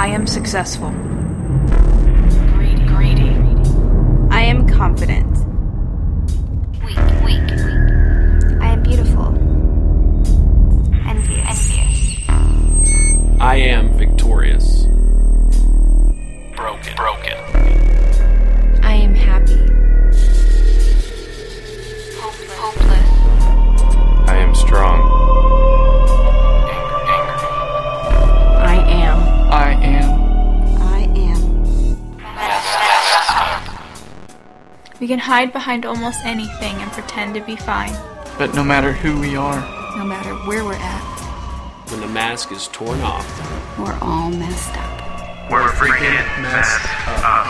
I am successful. Greedy. Greedy. I am confident. Weak. Weak. I am beautiful. Envious. Envious. I am victorious. We can hide behind almost anything and pretend to be fine, But no matter who we are, no matter where we're at. When the mask is torn off, We're all messed up. We're freaking messed up.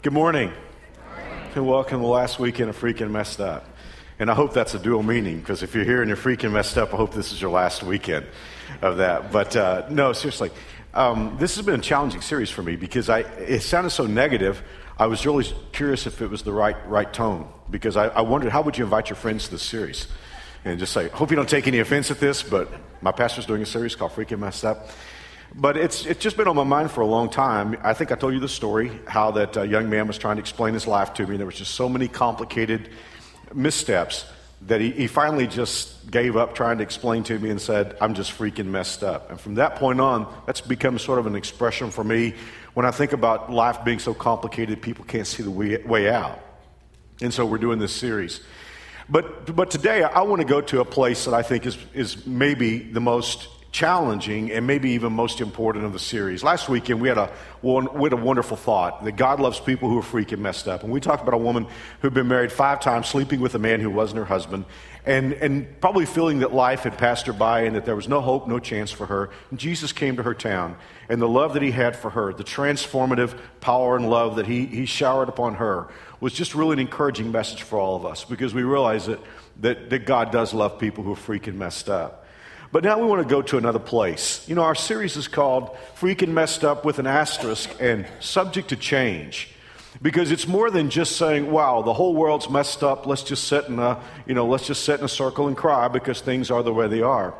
Good morning. And welcome to last weekend of Freaking Messed Up. And I hope that's a dual meaning, because if you're here and you're freaking messed up, I hope this is your last weekend of that. But uh, no, seriously, um, this has been a challenging series for me because I, it sounded so negative. I was really curious if it was the right, right tone, because I, I wondered how would you invite your friends to this series? And just say, hope you don't take any offense at this, but my pastor's doing a series called Freaking Messed Up. But it's, it's just been on my mind for a long time. I think I told you the story how that uh, young man was trying to explain his life to me. And there was just so many complicated missteps that he, he finally just gave up trying to explain to me and said, I'm just freaking messed up. And from that point on, that's become sort of an expression for me when I think about life being so complicated, people can't see the way, way out. And so we're doing this series. But, but today, I want to go to a place that I think is, is maybe the most challenging and maybe even most important of the series. Last weekend, we had, a, we had a wonderful thought that God loves people who are freaking messed up. And we talked about a woman who'd been married five times, sleeping with a man who wasn't her husband, and, and probably feeling that life had passed her by and that there was no hope, no chance for her. And Jesus came to her town, and the love that he had for her, the transformative power and love that he, he showered upon her, was just really an encouraging message for all of us because we realize that, that, that God does love people who are freaking messed up. But now we want to go to another place. You know, our series is called Freaking Messed Up with an Asterisk and Subject to Change. Because it's more than just saying, wow, the whole world's messed up. Let's just sit in a, you know, let's just sit in a circle and cry because things are the way they are.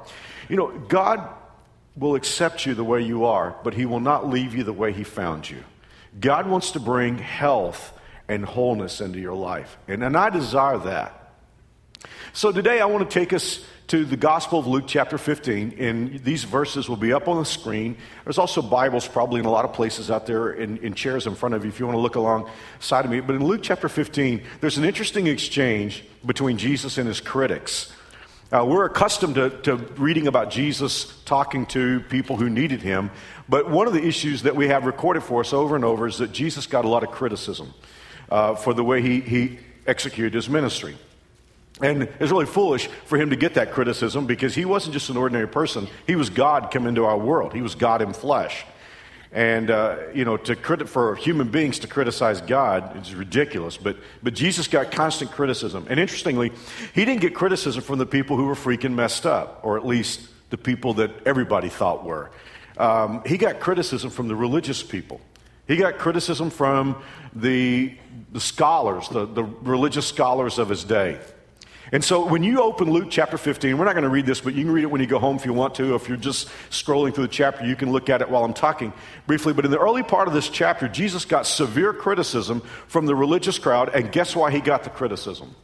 You know, God will accept you the way you are, but He will not leave you the way He found you. God wants to bring health and wholeness into your life. And, and I desire that. So today I want to take us to the Gospel of Luke, chapter 15, and these verses will be up on the screen. There's also Bibles probably in a lot of places out there in, chairs in front of you if you want to look alongside of me. But in Luke chapter 15, there's an interesting exchange between Jesus and his critics. Uh, we're accustomed to, to reading about Jesus talking to people who needed him, but one of the issues that we have recorded for us over and over is that Jesus got a lot of criticism uh, for the way he, he executed his ministry. And it's really foolish for him to get that criticism because he wasn't just an ordinary person. He was God come into our world. He was God in flesh. And, uh, you know, to credit for human beings to criticize God is ridiculous. But, but Jesus got constant criticism. And interestingly, he didn't get criticism from the people who were freaking messed up, or at least the people that everybody thought were. Um, he got criticism from the religious people. He got criticism from the, the scholars, the, the religious scholars of his day. And so when you open Luke chapter 15, we're not going to read this, but you can read it when you go home if you want to. If you're just scrolling through the chapter, you can look at it while I'm talking briefly. But in the early part of this chapter, Jesus got severe criticism from the religious crowd, and guess why he got the criticism?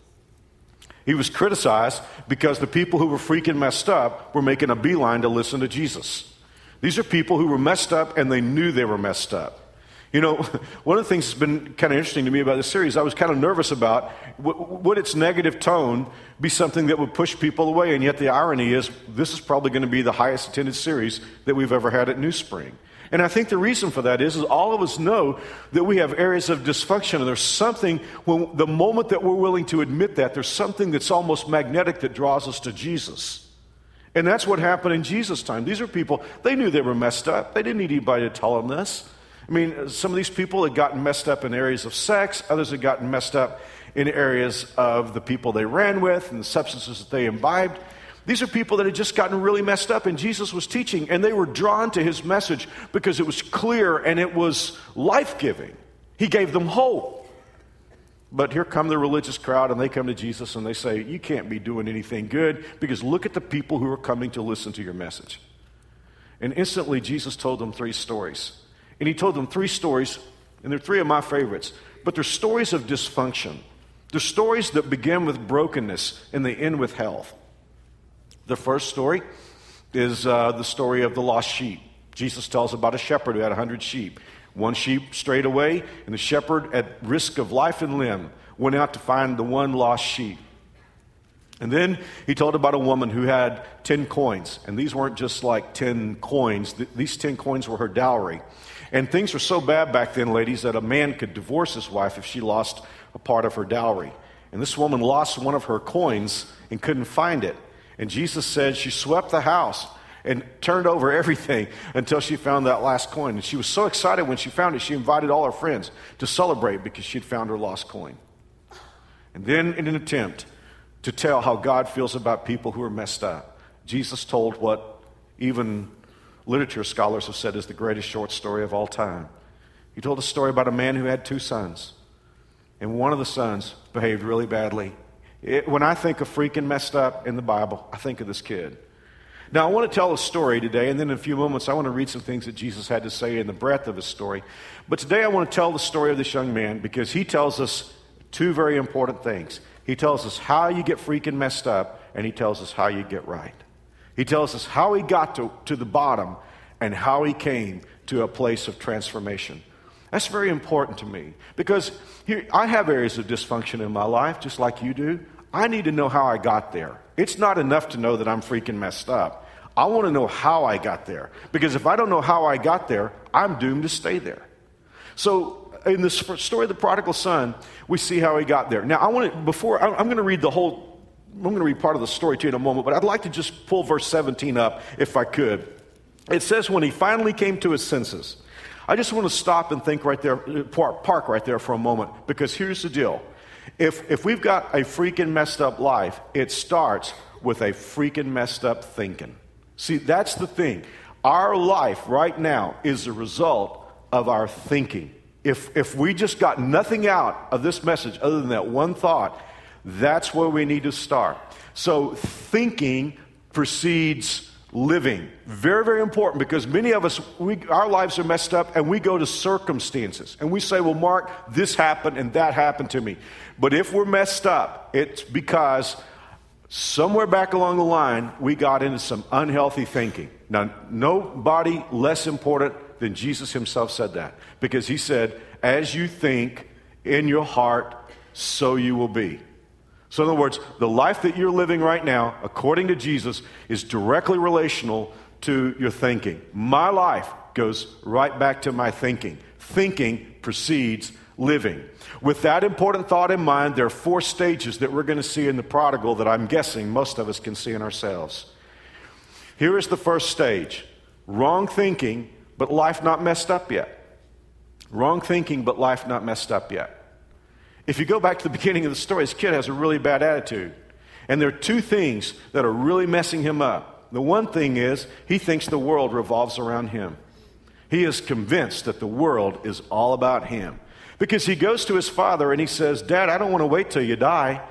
He was criticized because the people who were freaking messed up were making a beeline to listen to Jesus. These are people who were messed up and they knew they were messed up. You know, one of the things that's been kind of interesting to me about this series, I was kind of nervous about would its negative tone be something that would push people away? And yet the irony is, this is probably going to be the highest attended series that we've ever had at New Spring. And I think the reason for that is, is all of us know that we have areas of dysfunction, and there's something, when the moment that we're willing to admit that, there's something that's almost magnetic that draws us to Jesus. And that's what happened in Jesus' time. These are people, they knew they were messed up. They didn't need anybody to tell them this. I mean, some of these people had gotten messed up in areas of sex, others had gotten messed up in areas of the people they ran with and the substances that they imbibed. These are people that had just gotten really messed up, and Jesus was teaching, and they were drawn to his message because it was clear and it was life giving. He gave them hope. But here come the religious crowd, and they come to Jesus and they say, You can't be doing anything good because look at the people who are coming to listen to your message. And instantly, Jesus told them three stories. And he told them three stories, and they're three of my favorites, but they're stories of dysfunction. They're stories that begin with brokenness and they end with health. The first story is uh, the story of the lost sheep. Jesus tells about a shepherd who had 100 sheep. One sheep strayed away, and the shepherd, at risk of life and limb, went out to find the one lost sheep. And then he told about a woman who had 10 coins. And these weren't just like 10 coins, Th- these 10 coins were her dowry. And things were so bad back then, ladies, that a man could divorce his wife if she lost a part of her dowry. And this woman lost one of her coins and couldn't find it. And Jesus said she swept the house and turned over everything until she found that last coin. And she was so excited when she found it, she invited all her friends to celebrate because she'd found her lost coin. And then, in an attempt to tell how God feels about people who are messed up, Jesus told what even literature scholars have said is the greatest short story of all time. He told a story about a man who had two sons, and one of the sons behaved really badly. It, when I think of freaking messed up in the Bible, I think of this kid. Now, I want to tell a story today, and then in a few moments, I want to read some things that Jesus had to say in the breadth of his story. But today, I want to tell the story of this young man because he tells us two very important things. He tells us how you get freaking messed up, and he tells us how you get right. He tells us how he got to, to the bottom and how he came to a place of transformation. That's very important to me because here, I have areas of dysfunction in my life, just like you do. I need to know how I got there. It's not enough to know that I'm freaking messed up. I want to know how I got there because if I don't know how I got there, I'm doomed to stay there. So, in the story of the prodigal son, we see how he got there. Now, I want to, before, I'm going to read the whole, I'm going to read part of the story to you in a moment, but I'd like to just pull verse 17 up if I could. It says, when he finally came to his senses. I just want to stop and think right there, uh, park, park right there for a moment, because here's the deal. If, if we've got a freaking messed up life, it starts with a freaking messed up thinking. See, that's the thing. Our life right now is the result of our thinking. If, if we just got nothing out of this message other than that one thought, that's where we need to start. So, thinking precedes living. Very, very important because many of us, we, our lives are messed up and we go to circumstances and we say, well, Mark, this happened and that happened to me. But if we're messed up, it's because somewhere back along the line, we got into some unhealthy thinking. Now, nobody less important than Jesus himself said that because he said, as you think in your heart, so you will be. So, in other words, the life that you're living right now, according to Jesus, is directly relational to your thinking. My life goes right back to my thinking. Thinking precedes living. With that important thought in mind, there are four stages that we're going to see in the prodigal that I'm guessing most of us can see in ourselves. Here is the first stage wrong thinking, but life not messed up yet. Wrong thinking, but life not messed up yet. If you go back to the beginning of the story, this kid has a really bad attitude. And there are two things that are really messing him up. The one thing is, he thinks the world revolves around him. He is convinced that the world is all about him. Because he goes to his father and he says, Dad, I don't want to wait till you die.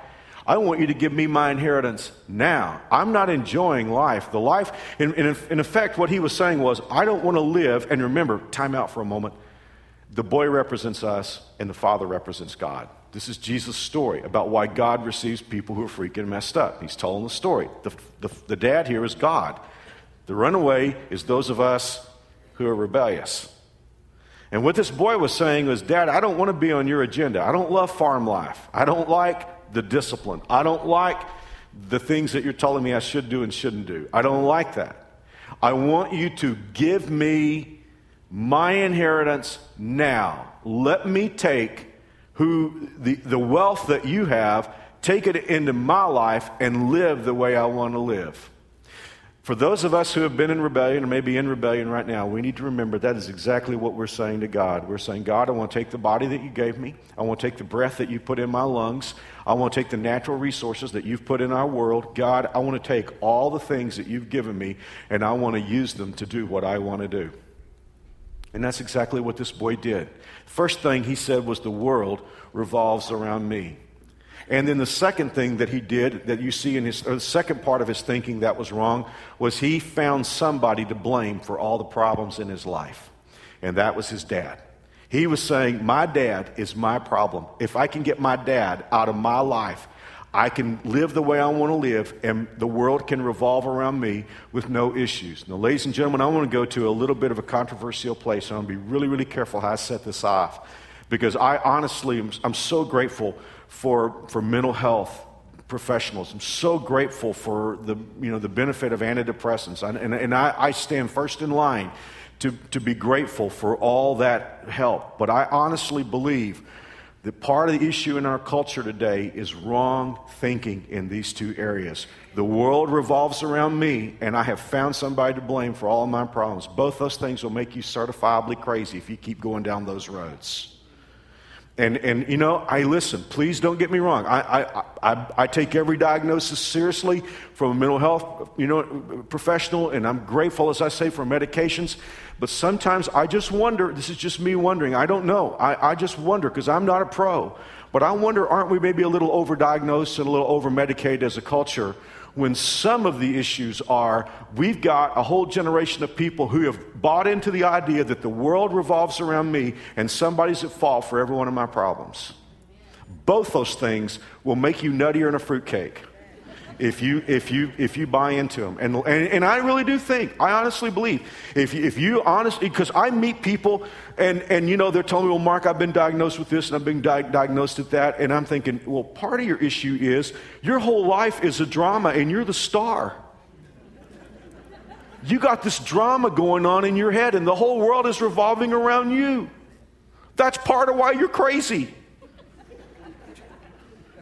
I want you to give me my inheritance now. I'm not enjoying life. The life, in, in, in effect, what he was saying was, I don't want to live. And remember, time out for a moment. The boy represents us, and the father represents God. This is Jesus' story about why God receives people who are freaking messed up. He's telling the story. The, the, the dad here is God. The runaway is those of us who are rebellious. And what this boy was saying was, Dad, I don't want to be on your agenda. I don't love farm life. I don't like the discipline. I don't like the things that you're telling me I should do and shouldn't do. I don't like that. I want you to give me my inheritance now. Let me take who the, the wealth that you have, take it into my life and live the way I want to live. For those of us who have been in rebellion or maybe in rebellion right now, we need to remember that is exactly what we're saying to God. We're saying, God, I want to take the body that you gave me. I want to take the breath that you put in my lungs. I want to take the natural resources that you've put in our world. God, I want to take all the things that you've given me and I want to use them to do what I want to do. And that's exactly what this boy did. First thing he said was, The world revolves around me. And then the second thing that he did that you see in his, the second part of his thinking that was wrong was he found somebody to blame for all the problems in his life. And that was his dad. He was saying, My dad is my problem. If I can get my dad out of my life, I can live the way I want to live, and the world can revolve around me with no issues. Now, ladies and gentlemen, I want to go to a little bit of a controversial place. I'm going to be really, really careful how I set this off because I honestly, I'm so grateful for, for mental health professionals. I'm so grateful for the, you know, the benefit of antidepressants. And, and, and I, I stand first in line to, to be grateful for all that help. But I honestly believe that part of the issue in our culture today is wrong thinking in these two areas. The world revolves around me, and I have found somebody to blame for all of my problems. Both those things will make you certifiably crazy if you keep going down those roads. And, and you know, I listen, please don't get me wrong. I, I, I, I take every diagnosis seriously from a mental health you know, professional, and I'm grateful, as I say, for medications. But sometimes I just wonder, this is just me wondering, I don't know. I, I just wonder, because I'm not a pro, but I wonder, aren't we maybe a little overdiagnosed and a little over-medicated as a culture when some of the issues are we've got a whole generation of people who have bought into the idea that the world revolves around me and somebody's at fault for every one of my problems. Both those things will make you nuttier than a fruitcake if you if you if you buy into them. And and, and i really do think i honestly believe if you, if you honestly because i meet people and and you know they're telling me well mark i've been diagnosed with this and i've been di- diagnosed with that. And i'm thinking well part of your issue is your whole life is a drama and you're the star. You got this drama going on in your head and the whole world is revolving around you. That's part of why you're crazy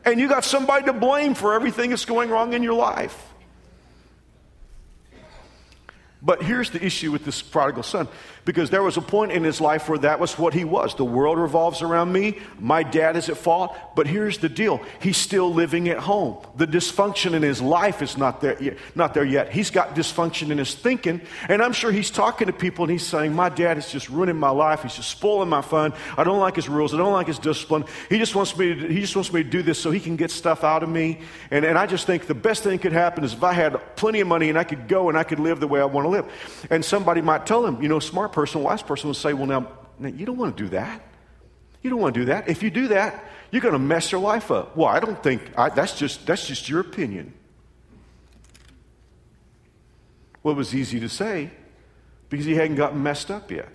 and you got somebody to blame for everything that's going wrong in your life. But here's the issue with this prodigal son because there was a point in his life where that was what he was. The world revolves around me. My dad is at fault. But here's the deal he's still living at home. The dysfunction in his life is not there, yet, not there yet. He's got dysfunction in his thinking. And I'm sure he's talking to people and he's saying, My dad is just ruining my life. He's just spoiling my fun. I don't like his rules. I don't like his discipline. He just wants me to, he just wants me to do this so he can get stuff out of me. And, and I just think the best thing could happen is if I had plenty of money and I could go and I could live the way I want to live. And somebody might tell him, you know, smart person, wise person will say, well, now, now you don't want to do that. You don't want to do that. If you do that, you're going to mess your life up. Well, I don't think I, that's just that's just your opinion. Well, it was easy to say because he hadn't gotten messed up yet.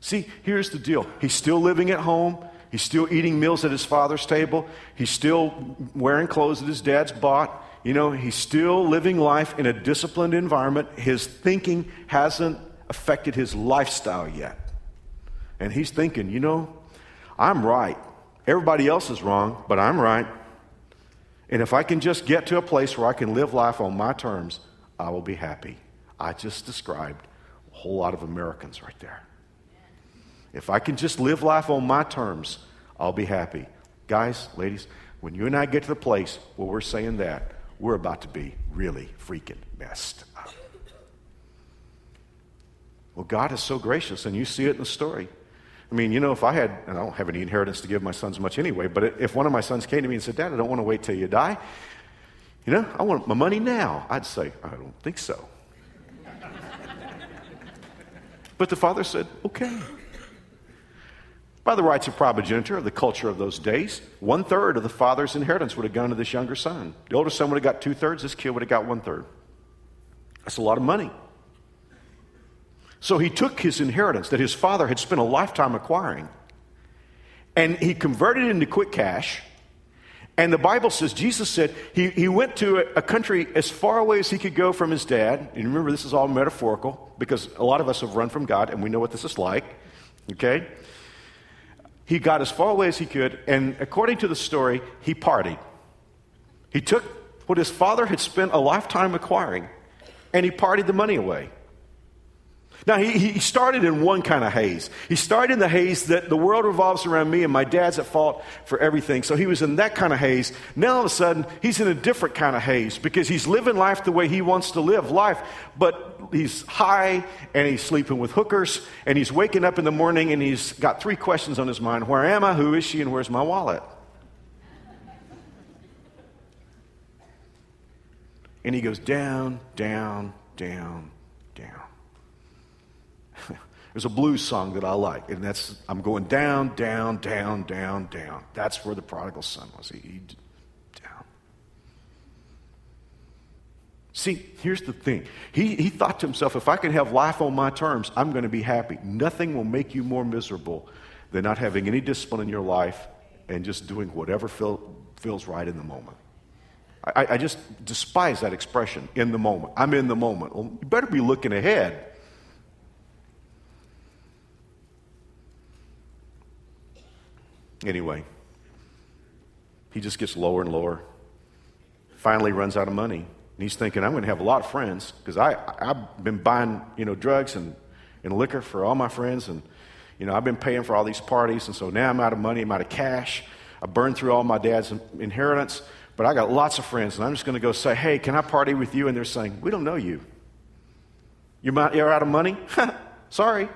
See, here's the deal. He's still living at home. He's still eating meals at his father's table. He's still wearing clothes that his dad's bought. You know, he's still living life in a disciplined environment. His thinking hasn't affected his lifestyle yet. And he's thinking, you know, I'm right. Everybody else is wrong, but I'm right. And if I can just get to a place where I can live life on my terms, I will be happy. I just described a whole lot of Americans right there. If I can just live life on my terms, I'll be happy. Guys, ladies, when you and I get to the place where we're saying that, we're about to be really freaking messed up. Well, God is so gracious, and you see it in the story. I mean, you know, if I had, and I don't have any inheritance to give my sons much anyway, but if one of my sons came to me and said, Dad, I don't want to wait till you die, you know, I want my money now, I'd say, I don't think so. but the father said, okay. By the rights of primogeniture of the culture of those days, one third of the father's inheritance would have gone to this younger son. The older son would have got two thirds, this kid would have got one third. That's a lot of money. So he took his inheritance that his father had spent a lifetime acquiring and he converted it into quick cash. And the Bible says, Jesus said, he, he went to a, a country as far away as he could go from his dad. And remember, this is all metaphorical because a lot of us have run from God and we know what this is like. Okay? He got as far away as he could, and according to the story, he partied. He took what his father had spent a lifetime acquiring and he partied the money away. Now, he, he started in one kind of haze. He started in the haze that the world revolves around me and my dad's at fault for everything. So he was in that kind of haze. Now, all of a sudden, he's in a different kind of haze because he's living life the way he wants to live life. But he's high and he's sleeping with hookers and he's waking up in the morning and he's got three questions on his mind Where am I? Who is she? And where's my wallet? And he goes down, down, down. There's a blues song that I like, and that's I'm going down, down, down, down, down. That's where the prodigal son was. He, he down. See, here's the thing. He, he thought to himself, if I can have life on my terms, I'm going to be happy. Nothing will make you more miserable than not having any discipline in your life and just doing whatever feel, feels right in the moment. I, I just despise that expression, in the moment. I'm in the moment. Well, you better be looking ahead. Anyway, he just gets lower and lower. Finally runs out of money. And he's thinking, I'm going to have a lot of friends because I've been buying, you know, drugs and, and liquor for all my friends. And, you know, I've been paying for all these parties. And so now I'm out of money. I'm out of cash. I burned through all my dad's inheritance. But I got lots of friends. And I'm just going to go say, hey, can I party with you? And they're saying, we don't know you. You're out of money? Sorry.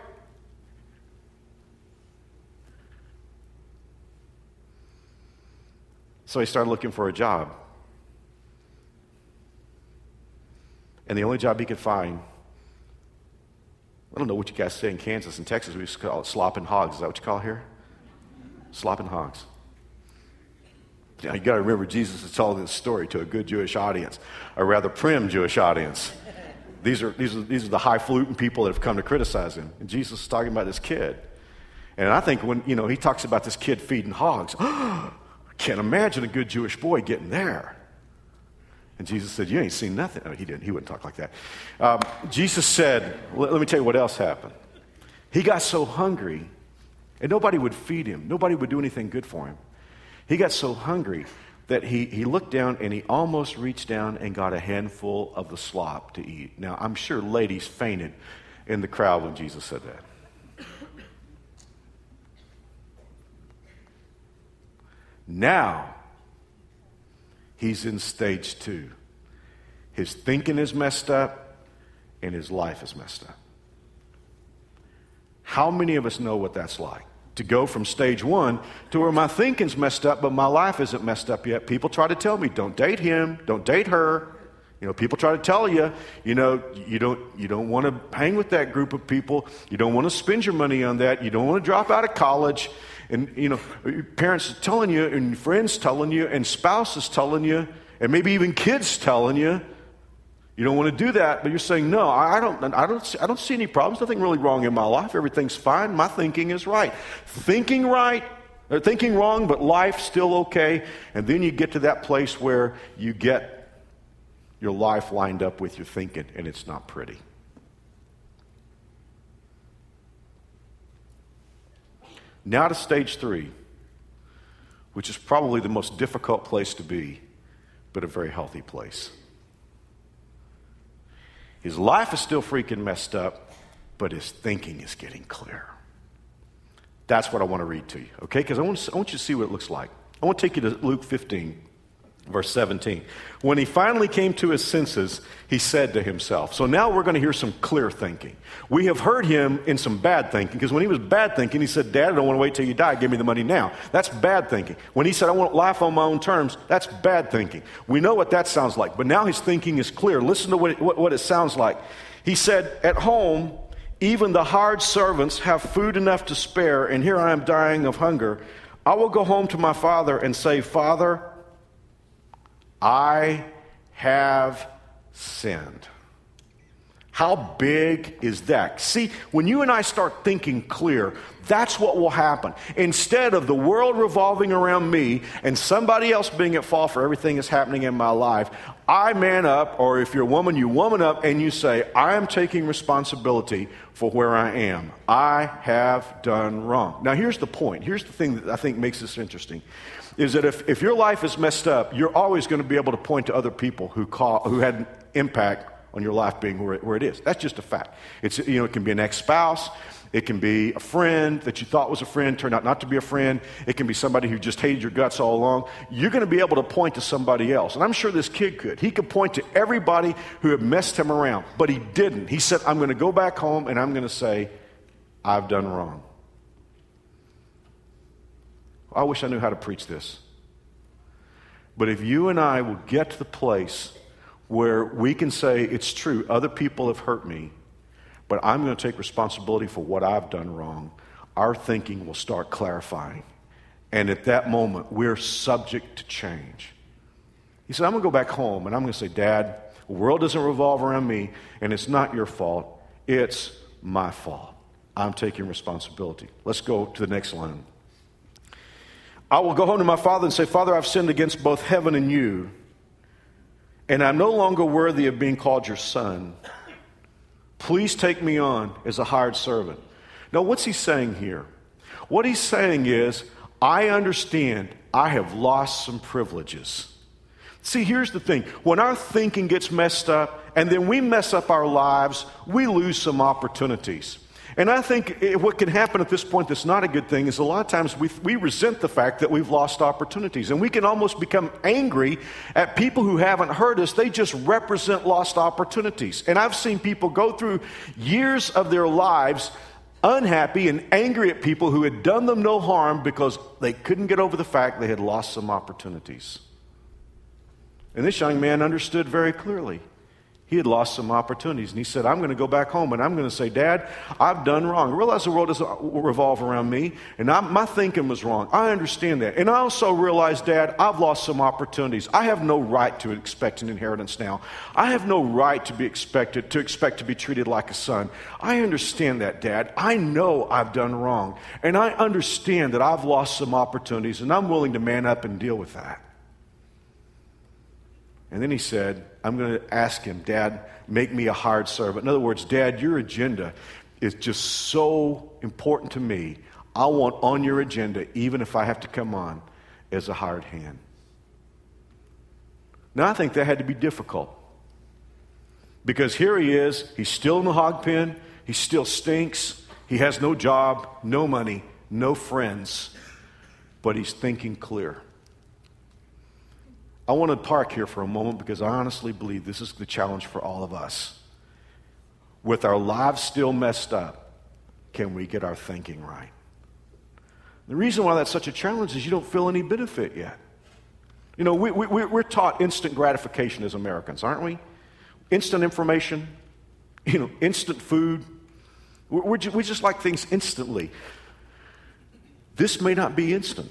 So he started looking for a job. And the only job he could find, I don't know what you guys say in Kansas and Texas, we used to call it slopping hogs. Is that what you call it here? Slopping hogs. Now, you got to remember, Jesus is telling this story to a good Jewish audience, a rather prim Jewish audience. These are, these are, these are the highfalutin people that have come to criticize him. And Jesus is talking about this kid. And I think when, you know, he talks about this kid feeding hogs, oh, Can't imagine a good Jewish boy getting there. And Jesus said, You ain't seen nothing. No, he didn't. He wouldn't talk like that. Um, Jesus said, let, let me tell you what else happened. He got so hungry, and nobody would feed him, nobody would do anything good for him. He got so hungry that he, he looked down and he almost reached down and got a handful of the slop to eat. Now, I'm sure ladies fainted in the crowd when Jesus said that. Now, he's in stage two. His thinking is messed up and his life is messed up. How many of us know what that's like? To go from stage one to where my thinking's messed up, but my life isn't messed up yet. People try to tell me, don't date him, don't date her. You know, people try to tell you, you know, you don't, you don't want to hang with that group of people. You don't want to spend your money on that. You don't want to drop out of college. And, you know, parents telling you, and friends telling you, and spouses telling you, and maybe even kids telling you, you don't want to do that, but you're saying, no, I don't, I don't, see, I don't see any problems. Nothing really wrong in my life. Everything's fine. My thinking is right. Thinking right, or thinking wrong, but life still okay. And then you get to that place where you get your life lined up with your thinking, and it's not pretty. Now to stage three, which is probably the most difficult place to be, but a very healthy place. His life is still freaking messed up, but his thinking is getting clear. That's what I want to read to you, okay? Because I, I want you to see what it looks like. I want to take you to Luke 15. Verse 17. When he finally came to his senses, he said to himself. So now we're going to hear some clear thinking. We have heard him in some bad thinking, because when he was bad thinking, he said, Dad, I don't want to wait till you die. Give me the money now. That's bad thinking. When he said, I want life on my own terms, that's bad thinking. We know what that sounds like, but now his thinking is clear. Listen to what it, what, what it sounds like. He said, At home, even the hired servants have food enough to spare, and here I am dying of hunger. I will go home to my father and say, Father, I have sinned. How big is that? See, when you and I start thinking clear, that's what will happen. Instead of the world revolving around me and somebody else being at fault for everything that's happening in my life, I man up, or if you're a woman, you woman up and you say, I am taking responsibility for where I am. I have done wrong. Now, here's the point. Here's the thing that I think makes this interesting is that if, if your life is messed up, you're always going to be able to point to other people who, call, who had an impact on your life being where it, where it is. That's just a fact. It's, you know, it can be an ex spouse, it can be a friend that you thought was a friend, turned out not to be a friend. It can be somebody who just hated your guts all along. You're going to be able to point to somebody else. And I'm sure this kid could. He could point to everybody who had messed him around, but he didn't. He said, I'm going to go back home and I'm going to say, I've done wrong. I wish I knew how to preach this. But if you and I will get to the place where we can say, it's true, other people have hurt me, but I'm going to take responsibility for what I've done wrong, our thinking will start clarifying. And at that moment, we're subject to change. He said, I'm going to go back home and I'm going to say, Dad, the world doesn't revolve around me, and it's not your fault. It's my fault. I'm taking responsibility. Let's go to the next line. I will go home to my father and say, Father, I've sinned against both heaven and you, and I'm no longer worthy of being called your son. Please take me on as a hired servant. Now, what's he saying here? What he's saying is, I understand I have lost some privileges. See, here's the thing when our thinking gets messed up and then we mess up our lives, we lose some opportunities. And I think what can happen at this point that's not a good thing is a lot of times we, we resent the fact that we've lost opportunities. And we can almost become angry at people who haven't hurt us. They just represent lost opportunities. And I've seen people go through years of their lives unhappy and angry at people who had done them no harm because they couldn't get over the fact they had lost some opportunities. And this young man understood very clearly. He had lost some opportunities. And he said, I'm going to go back home and I'm going to say, Dad, I've done wrong. I realize the world doesn't revolve around me, and I, my thinking was wrong. I understand that. And I also realize, Dad, I've lost some opportunities. I have no right to expect an inheritance now. I have no right to be expected, to expect to be treated like a son. I understand that, Dad. I know I've done wrong. And I understand that I've lost some opportunities, and I'm willing to man up and deal with that. And then he said, I'm going to ask him, Dad, make me a hired servant. In other words, Dad, your agenda is just so important to me. I want on your agenda, even if I have to come on as a hired hand. Now, I think that had to be difficult. Because here he is, he's still in the hog pen, he still stinks, he has no job, no money, no friends, but he's thinking clear. I want to park here for a moment because I honestly believe this is the challenge for all of us. With our lives still messed up, can we get our thinking right? The reason why that's such a challenge is you don't feel any benefit yet. You know, we, we, we're taught instant gratification as Americans, aren't we? Instant information, you know, instant food. We're, we're, we just like things instantly. This may not be instant.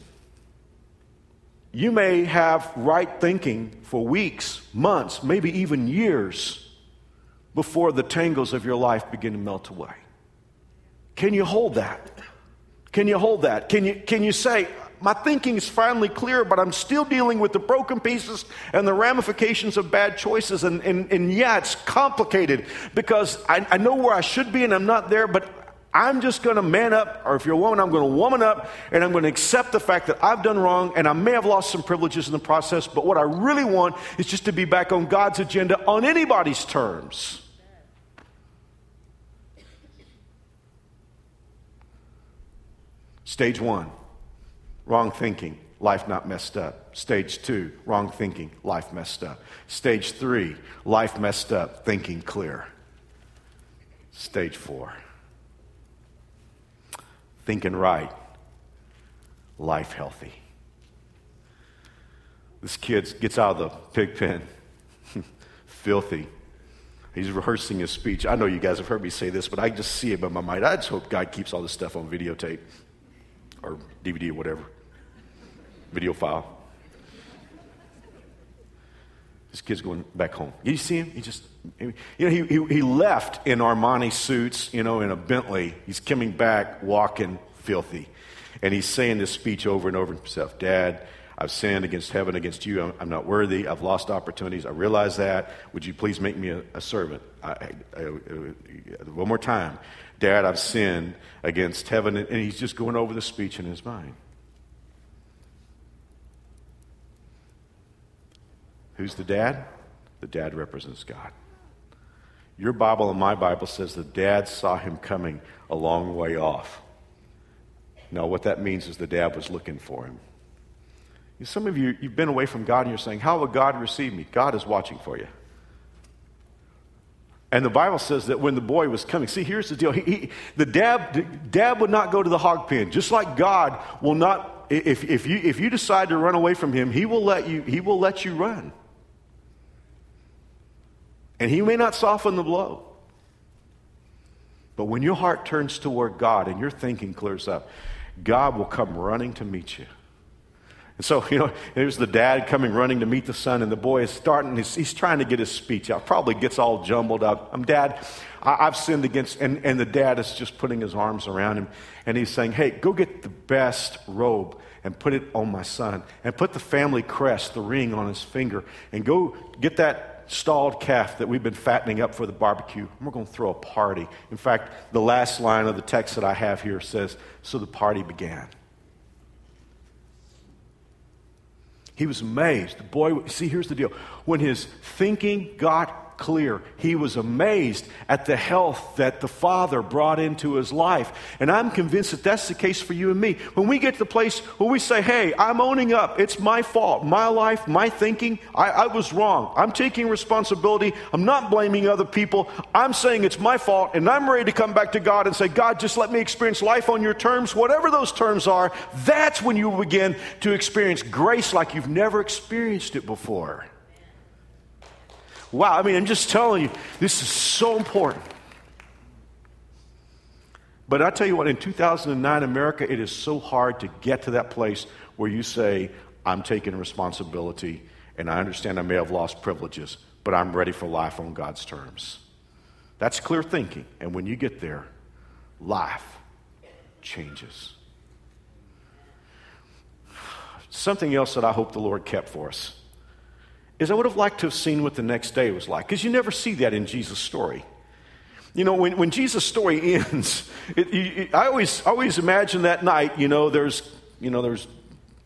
You may have right thinking for weeks, months, maybe even years before the tangles of your life begin to melt away. Can you hold that? Can you hold that? Can you, can you say, my thinking is finally clear, but I'm still dealing with the broken pieces and the ramifications of bad choices. And, and, and yeah, it's complicated because I, I know where I should be and I'm not there, but I'm just going to man up, or if you're a woman, I'm going to woman up, and I'm going to accept the fact that I've done wrong, and I may have lost some privileges in the process, but what I really want is just to be back on God's agenda on anybody's terms. Stage one, wrong thinking, life not messed up. Stage two, wrong thinking, life messed up. Stage three, life messed up, thinking clear. Stage four thinking right, life healthy. This kid gets out of the pig pen, filthy. He's rehearsing his speech. I know you guys have heard me say this, but I just see it in my mind. I just hope God keeps all this stuff on videotape or DVD or whatever, video file. This kid's going back home. You see him? He just, you know, he, he, he left in Armani suits, you know, in a Bentley. He's coming back walking filthy. And he's saying this speech over and over himself Dad, I've sinned against heaven, against you. I'm, I'm, not worthy. I've lost opportunities. I realize that. Would you please make me a, a servant? I, I, I, uh, one more time. Dad, I've sinned against heaven. And he's just going over the speech in his mind. Who's the dad? The dad represents God. Your Bible and my Bible says the dad saw him coming a long way off. Now, what that means is the dad was looking for him. Some of you, you've been away from God and you're saying, How will God receive me? God is watching for you. And the Bible says that when the boy was coming, see, here's the deal. He, he, the dad, dad would not go to the hog pen, just like God will not. If, if, you, if you decide to run away from him, he will let you, he will let you run. And he may not soften the blow. But when your heart turns toward God and your thinking clears up, God will come running to meet you. And so, you know, there's the dad coming running to meet the son, and the boy is starting, he's, he's trying to get his speech out. Probably gets all jumbled up. I'm dad, I, have sinned against, and, and the dad is just putting his arms around him, and he's saying, hey, go get the best robe and put it on my son, and put the family crest, the ring on his finger, and go get that stalled calf that we've been fattening up for the barbecue. And we're going to throw a party. In fact, the last line of the text that I have here says, So the party began. He was amazed. The boy, see, here's the deal. When his thinking got clear. He was amazed at the health that the Father brought into his life. And I'm convinced that that's the case for you and me. When we get to the place where we say, hey, I'm owning up, it's my fault, my life, my thinking, I, I was wrong. I'm taking responsibility. I'm not blaming other people. I'm saying it's my fault, and I'm ready to come back to God and say, God, just let me experience life on your terms, whatever those terms are. That's when you begin to experience grace like you've never experienced it before. Wow, I mean, I'm just telling you, this is so important. But I tell you what, in 2009 America, it is so hard to get to that place where you say, I'm taking responsibility and I understand I may have lost privileges, but I'm ready for life on God's terms. That's clear thinking. And when you get there, life changes. Something else that I hope the Lord kept for us is I would have liked to have seen what the next day was like, because you never see that in Jesus' story. You know, when, when Jesus' story ends, it, it, I always, always imagine that night, you know, there's, you know, there's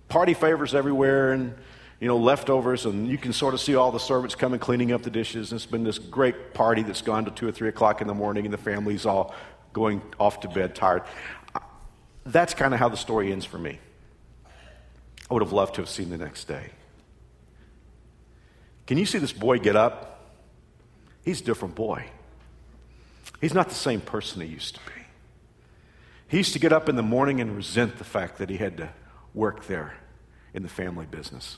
party favors everywhere and, you know, leftovers, and you can sort of see all the servants coming cleaning up the dishes. And it's been this great party that's gone to two or three o'clock in the morning, and the family's all going off to bed tired. That's kind of how the story ends for me. I would have loved to have seen the next day. Can you see this boy get up? He's a different boy. He's not the same person he used to be. He used to get up in the morning and resent the fact that he had to work there in the family business.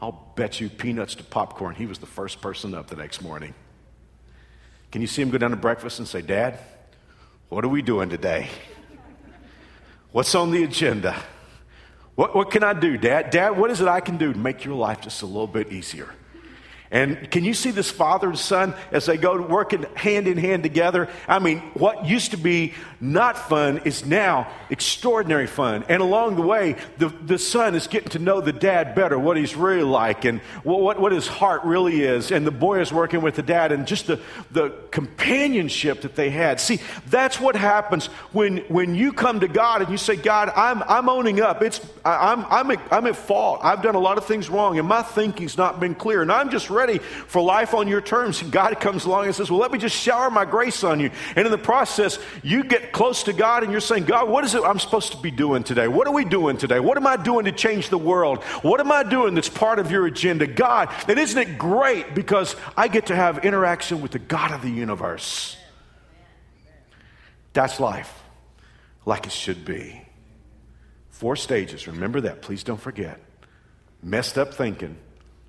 I'll bet you peanuts to popcorn, he was the first person up the next morning. Can you see him go down to breakfast and say, Dad, what are we doing today? What's on the agenda? What, what can I do, Dad? Dad, what is it I can do to make your life just a little bit easier? And can you see this father and son as they go working hand in hand together? I mean, what used to be not fun is now extraordinary fun. And along the way, the, the son is getting to know the dad better, what he's really like, and what, what, what his heart really is. And the boy is working with the dad, and just the, the companionship that they had. See, that's what happens when, when you come to God and you say, God, I'm, I'm owning up. It's, I, I'm, I'm, at, I'm at fault. I've done a lot of things wrong, and my thinking's not been clear. And I'm just ready for life on your terms. God comes along and says, Well, let me just shower my grace on you. And in the process, you get close to God and you're saying, God, what is it I'm supposed to be doing today? What are we doing today? What am I doing to change the world? What am I doing that's part of your agenda? God, and isn't it great because I get to have interaction with the God of the universe? That's life, like it should be. Four stages. Remember that. Please don't forget. Messed up thinking,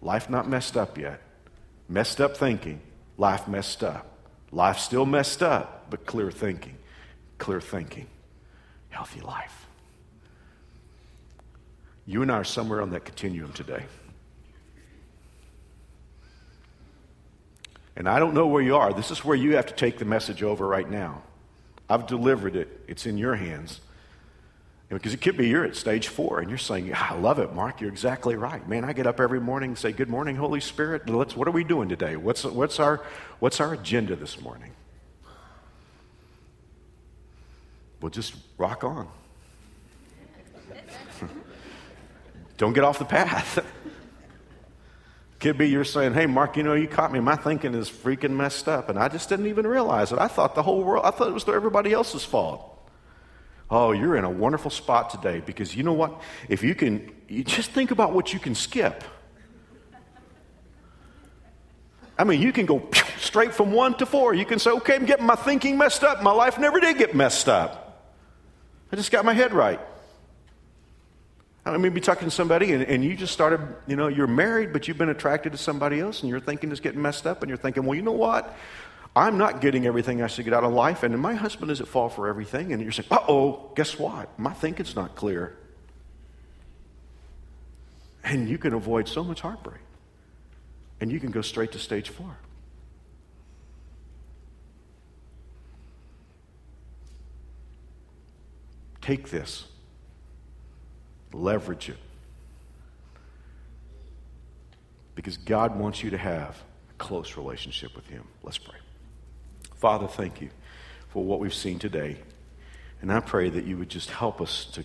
life not messed up yet. Messed up thinking, life messed up. Life still messed up, but clear thinking. Clear thinking. Healthy life. You and I are somewhere on that continuum today. And I don't know where you are. This is where you have to take the message over right now. I've delivered it, it's in your hands. Because it could be you're at stage four and you're saying, I love it, Mark. You're exactly right. Man, I get up every morning and say, Good morning, Holy Spirit. Let's, what are we doing today? What's, what's, our, what's our agenda this morning? We'll just rock on. Don't get off the path. could be you're saying, hey, Mark, you know, you caught me. My thinking is freaking messed up. And I just didn't even realize it. I thought the whole world, I thought it was everybody else's fault. Oh, you're in a wonderful spot today because you know what? If you can, you just think about what you can skip. I mean, you can go straight from one to four. You can say, okay, I'm getting my thinking messed up. My life never did get messed up. I just got my head right. I mean, be talking to somebody and, and you just started, you know, you're married, but you've been attracted to somebody else and your thinking is getting messed up and you're thinking, well, you know what? I'm not getting everything I should get out of life and my husband is at fault for everything. And you're saying, uh oh, guess what? My thinking's not clear. And you can avoid so much heartbreak. And you can go straight to stage four. Take this leverage it. Because God wants you to have a close relationship with Him. Let's pray. Father, thank you for what we've seen today. And I pray that you would just help us to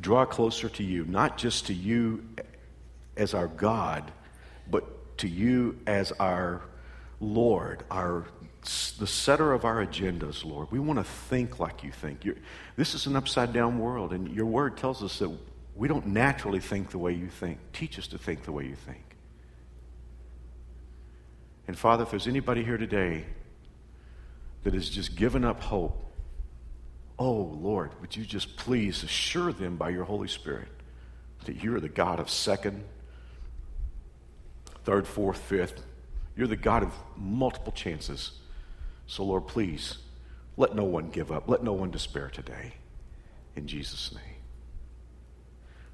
draw closer to you, not just to you as our God, but to you as our Lord, our the setter of our agendas, Lord. We want to think like you think. You're, this is an upside down world, and your word tells us that we don't naturally think the way you think. Teach us to think the way you think. And Father, if there's anybody here today that has just given up hope, oh Lord, would you just please assure them by your Holy Spirit that you're the God of second, third, fourth, fifth. You're the God of multiple chances. So, Lord, please let no one give up. Let no one despair today. In Jesus' name.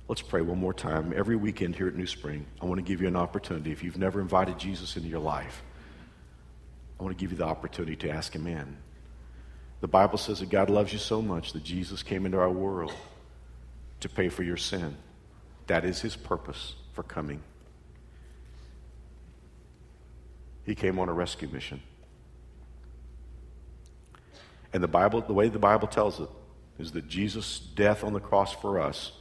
Let's pray one more time. Every weekend here at New Spring, I want to give you an opportunity. If you've never invited Jesus into your life, I want to give you the opportunity to ask him in. The Bible says that God loves you so much that Jesus came into our world to pay for your sin. That is his purpose for coming. He came on a rescue mission. And the Bible, the way the Bible tells it, is that Jesus' death on the cross for us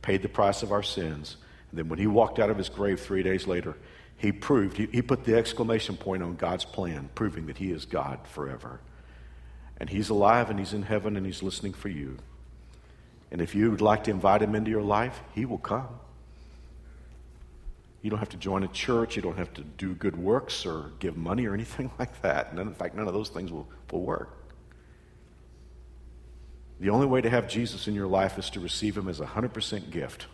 paid the price of our sins. And then when he walked out of his grave three days later, he proved, he, he put the exclamation point on God's plan, proving that he is God forever. And he's alive and he's in heaven and he's listening for you. And if you would like to invite him into your life, he will come. You don't have to join a church. You don't have to do good works or give money or anything like that. And in fact, none of those things will, will work. The only way to have Jesus in your life is to receive him as a 100% gift.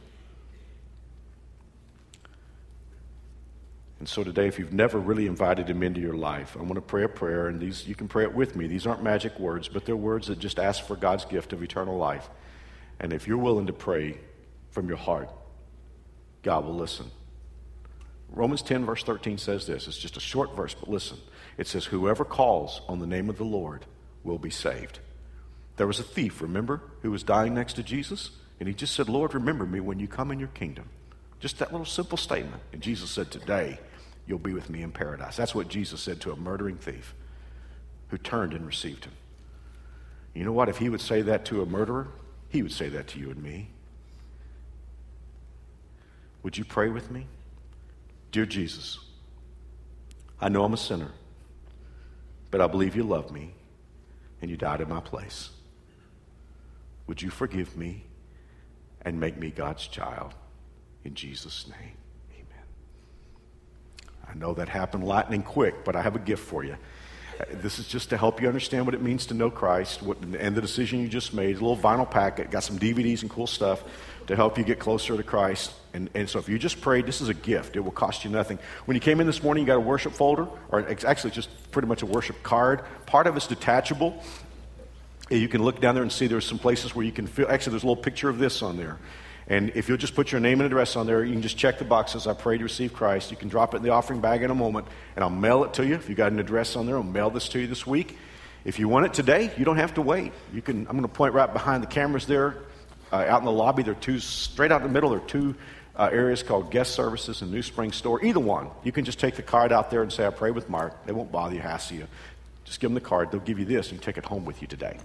And so today, if you've never really invited him into your life, I want to pray a prayer, and these you can pray it with me. These aren't magic words, but they're words that just ask for God's gift of eternal life. And if you're willing to pray from your heart, God will listen. Romans 10, verse 13 says this. It's just a short verse, but listen. It says, Whoever calls on the name of the Lord will be saved. There was a thief, remember, who was dying next to Jesus? And he just said, Lord, remember me when you come in your kingdom. Just that little simple statement. And Jesus said, Today you'll be with me in paradise. That's what Jesus said to a murdering thief who turned and received him. You know what? If he would say that to a murderer, he would say that to you and me. Would you pray with me? Dear Jesus, I know I'm a sinner, but I believe you love me and you died in my place. Would you forgive me and make me God's child? In Jesus' name. I know that happened lightning quick, but I have a gift for you. This is just to help you understand what it means to know Christ what, and the decision you just made. A little vinyl packet, got some DVDs and cool stuff to help you get closer to Christ. And, and so if you just prayed, this is a gift. It will cost you nothing. When you came in this morning, you got a worship folder, or it's actually just pretty much a worship card. Part of it's detachable. You can look down there and see there's some places where you can feel. Actually, there's a little picture of this on there. And if you'll just put your name and address on there, you can just check the boxes. I pray to receive Christ. You can drop it in the offering bag in a moment, and I'll mail it to you. If you got an address on there, I'll mail this to you this week. If you want it today, you don't have to wait. You can. I'm going to point right behind the cameras there, uh, out in the lobby. There are two straight out in the middle. There are two uh, areas called guest services and New Spring Store. Either one, you can just take the card out there and say, "I pray with Mark." They won't bother you, hassle you. Just give them the card. They'll give you this, and take it home with you today.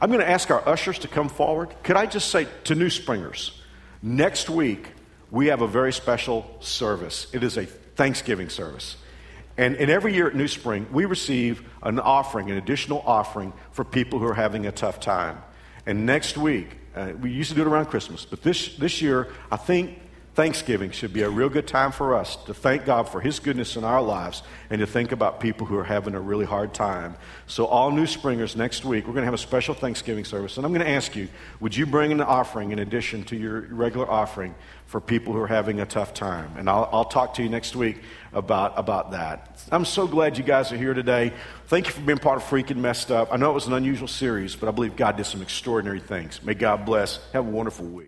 I'm going to ask our ushers to come forward. Could I just say to New Springers, next week we have a very special service. It is a Thanksgiving service. And, and every year at New Spring, we receive an offering, an additional offering for people who are having a tough time. And next week, uh, we used to do it around Christmas, but this, this year, I think Thanksgiving should be a real good time for us to thank God for His goodness in our lives and to think about people who are having a really hard time. So, all new springers next week, we're going to have a special Thanksgiving service. And I'm going to ask you would you bring an offering in addition to your regular offering for people who are having a tough time? And I'll, I'll talk to you next week about, about that. I'm so glad you guys are here today. Thank you for being part of Freaking Messed Up. I know it was an unusual series, but I believe God did some extraordinary things. May God bless. Have a wonderful week.